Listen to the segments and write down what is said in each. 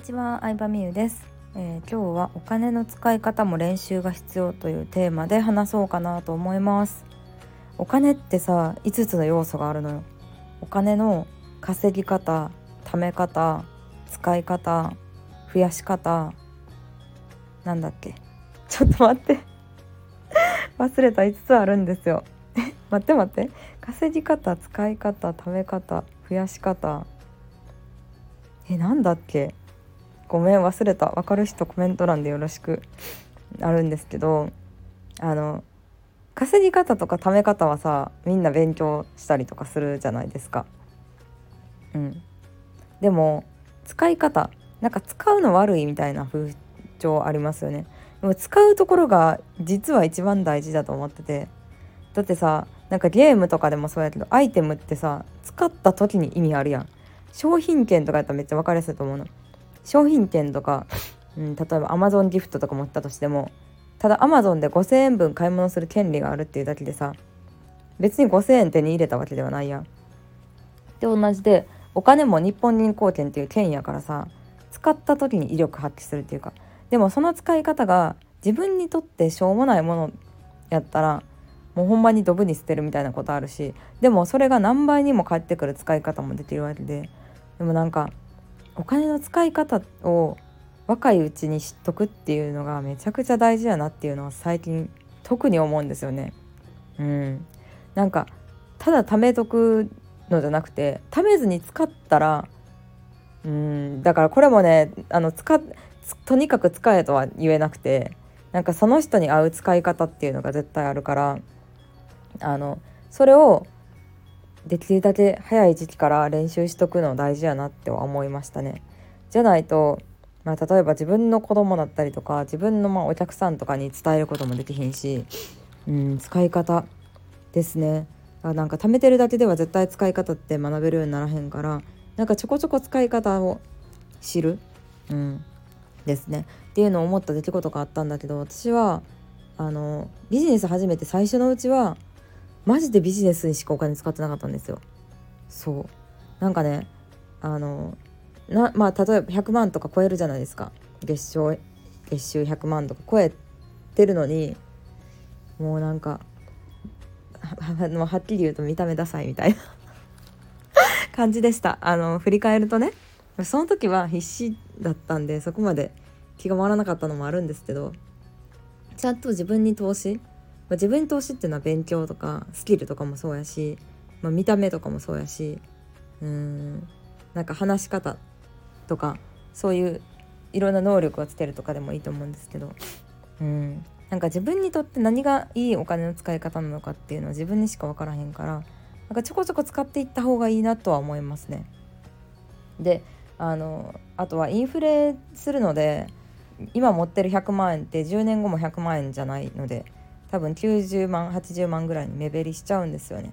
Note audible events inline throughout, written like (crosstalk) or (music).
にちは、相葉美優です、えー、今日はお金の使い方も練習が必要というテーマで話そうかなと思います。お金ってさ5つの要素があるのよ。お金の稼ぎ方貯め方使い方増やし方。なんだっけ？ちょっと待って。(laughs) 忘れた5つあるんですよ。(laughs) 待って待って。稼ぎ方使い方貯め方増やし方。えなんだっけ？ごめん忘れた分かる人コメント欄でよろしくあるんですけどあの稼ぎ方とか貯め方はさみんな勉強したりとかするじゃないですか。うん、でも使い方なんか使うの悪いみたいな風潮ありますよね。でも使うところが実は一番大事だと思っててだってさなんかゲームとかでもそうやけどアイテムってさ使った時に意味あるやん。商品券とかやったらめっちゃ分かりやすいと思うの。商品券とか、うん、例えば Amazon ギフトとか持ったとしてもただ Amazon で5,000円分買い物する権利があるっていうだけでさ別に5,000円手に入れたわけではないやん。で同じでお金も日本銀行券っていう券やからさ使った時に威力発揮するっていうかでもその使い方が自分にとってしょうもないものやったらもうほんまにドブに捨てるみたいなことあるしでもそれが何倍にも返ってくる使い方もできるわけででもなんかお金の使い方を若いうちに知っとくっていうのがめちゃくちゃ大事やなっていうのは最近特に思うんですよね。うん、なんかただ貯めとくのじゃなくて貯めずに使ったらうんだからこれもねあの使とにかく使えとは言えなくてなんかその人に合う使い方っていうのが絶対あるからあのそれをできるだけ早い時期から練習しとくの大事やなって思いましたね。じゃないと、まあ、例えば自分の子供だったりとか自分のまあお客さんとかに伝えることもできひんし、うん、使い方ですね。なんか貯めてるだけでは絶対使い方って学べるようにならへんからなんかちょこちょこ使い方を知る、うん、ですねっていうのを思った出来事があったんだけど私はあのビジネス始めて最初のうちはマジでビジネスにしかお金使ってなかったんですよ。そう。なんかねあのなまあ例えば100万とか超えるじゃないですか。月賞月収100万とか超えてるのにもうなんか (laughs) ははっきり言うと見た目ダサいみたいな (laughs) 感じでした。あの振り返るとね。その時は必死だったんでそこまで気が回らなかったのもあるんですけどちゃんと自分に投資まあ、自分投資っていうのは勉強とかスキルとかもそうやし、まあ、見た目とかもそうやしうんなんか話し方とかそういういろんな能力をつけるとかでもいいと思うんですけどうんなんか自分にとって何がいいお金の使い方なのかっていうのは自分にしか分からへんからなんかちょこちょこ使っていった方がいいなとは思いますね。であのあとはインフレするので今持ってる100万円って10年後も100万円じゃないので多分90万80万ぐらいに目減りしちゃうんですよね。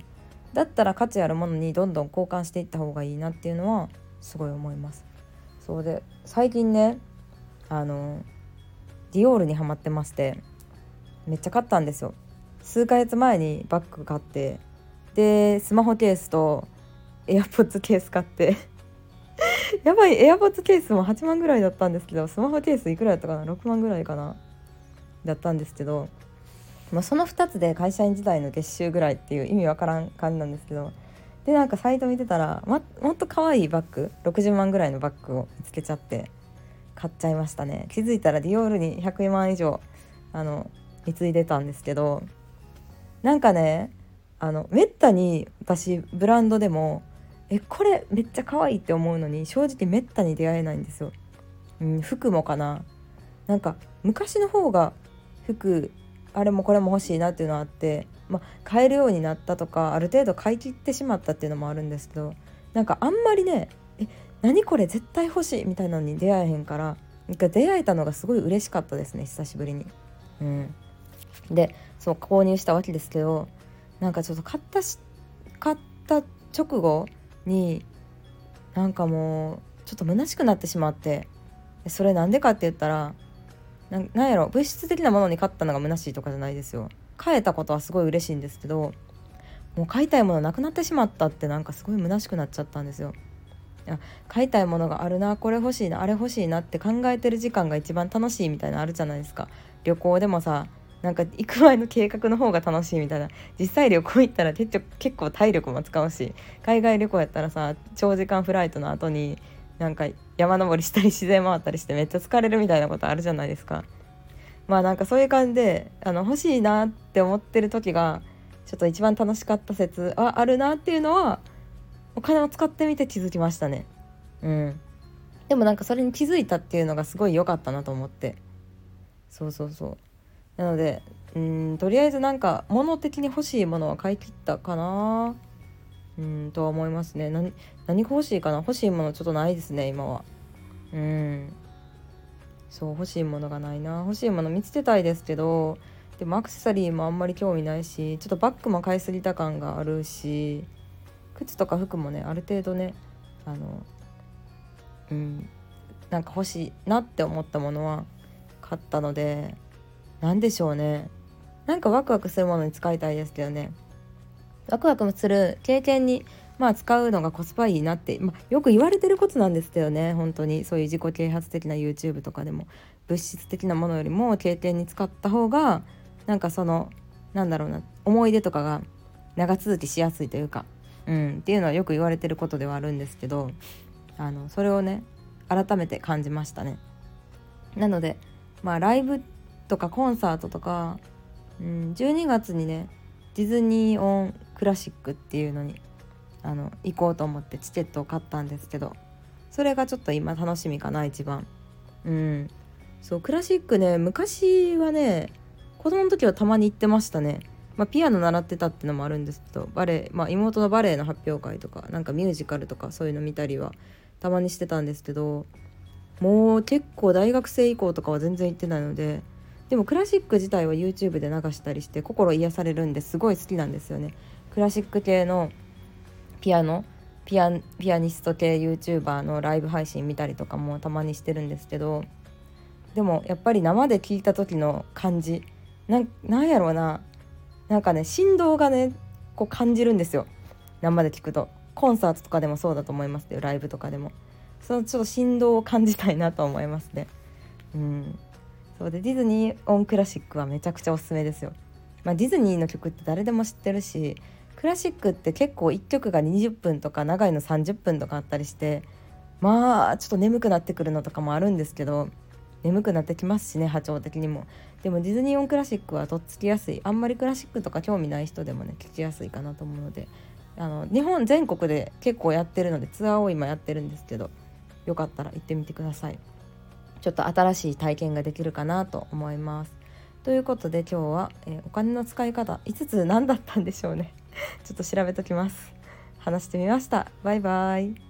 だったら価値あるものにどんどん交換していった方がいいなっていうのはすごい思います。そうで最近ねあのディオールにはまってましてめっちゃ買ったんですよ。数ヶ月前にバッグ買ってでスマホケースとエアポッツケース買って。(laughs) やばいエアポッツケースも8万ぐらいだったんですけどスマホケースいくらだったかな？6万ぐらいかな？だったんですけどまあ、その2つで会社員時代の月収ぐらいっていう意味わからん感じなんですけどでなんかサイト見てたら、ま、もっと可愛いバッグ60万ぐらいのバッグを見つけちゃって買っちゃいましたね。気づいたらディオールに100万以上あの貢いでたんですけどなんかねあのめったに私ブランドでもえこれめっちゃ可愛いって思うのに正直めったに出会えないんですよ、うん、服もかな。なんか昔の方が服あれもこれも欲しいなっていうのはあって、まあ、買えるようになったとかある程度買い切ってしまったっていうのもあるんですけどなんかあんまりねえ何これ絶対欲しいみたいなのに出会えへんからなんか出会えたのがすごい嬉しかったですね久しぶりに。うん、でそう購入したわけですけどなんかちょっと買ったし買った直後になんかもうちょっと虚しくなってしまってそれなんでかって言ったらなんやろ物質的なものに買ったのが虚しいとかじゃないですよ。買えたことはすごい嬉しいんですけどもう買いたいものなくなってしまったってなんかすごい虚しくなっちゃったんですよ。買いたいものがあるなこれ欲しいなあれ欲しいなって考えてる時間が一番楽しいみたいなあるじゃないですか。旅行でもさなんか行く前の計画の方が楽しいみたいな。実際旅行行ったら結構体力も使うし海外旅行やったらさ長時間フライトの後になんか山登りしたり自然回ったりしてめっちゃ疲れるみたいなことあるじゃないですか。まあなんかそういう感じであの欲しいなって思ってる時がちょっと一番楽しかった説はあるなっていうのはお金を使ってみて気づきましたね。うん。でもなんかそれに気づいたっていうのがすごい良かったなと思って。そうそうそう。なのでうんとりあえずなんか物的に欲しいものは買い切ったかな。うんとは思いますね。何何が欲しいかな？欲しいものちょっとないですね今は。うん。そう欲しいものがないな。欲しいもの見つけたいですけどでもアクセサリーもあんまり興味ないしちょっとバッグも買いすぎた感があるし靴とか服もねある程度ねあのうんなんか欲しいなって思ったものは買ったので何でしょうね。なんかワクワクするものに使いたいですけどね。ワクワクする経験にまあ使うのがコスパいいなって、まあ、よく言われてることなんですけどね本当にそういう自己啓発的な YouTube とかでも物質的なものよりも経験に使った方がなんかそのなんだろうな思い出とかが長続きしやすいというか、うん、っていうのはよく言われてることではあるんですけどあのそれをね改めて感じましたね。なのでまあライブとかコンサートとか、うん、12月にねディズニー・オン・クラシックっていうのにあの行こうと思ってチケットを買ったんですけどそれがちょっと今楽しみかな一番。うん。そうクラシックね昔はね子供の時はたまに行ってましたね。まあ、ピアノ習ってたってのもあるんですけどバレエ、まあ、妹のバレエの発表会とかなんかミュージカルとかそういうの見たりはたまにしてたんですけどもう結構大学生以降とかは全然行ってないのででもクラシック自体は YouTube で流したりして心癒されるんですごい好きなんですよね。クラシック系のピアノピアピアニスト系 YouTuber のライブ配信見たりとかもたまにしてるんですけどでもやっぱり生で聞いた時の感じなんやろうななんかね振動がねこう感じるんですよ。生で聞くと。コンサートとかでもそうだと思いますよライブとかでも。そのちょっと振動を感じたいなと思いますね。うん。そうでディズニー・オン・クラシックはめちゃくちゃおすすめですよ、まあ、ディズニーの曲って誰でも知ってるしクラシックって結構1曲が20分とか長いの30分とかあったりしてまあちょっと眠くなってくるのとかもあるんですけど眠くなってきますしね波長的にもでもディズニー・オン・クラシックはとっつきやすいあんまりクラシックとか興味ない人でもね聞きやすいかなと思うのであの日本全国で結構やってるのでツアーを今やってるんですけどよかったら行ってみてください。ちょっと新しい体験ができるかなと思います。ということで今日は、えー、お金の使い方5つ何だったんでしょうねちょっと調べときます。話してみました。バイバイ。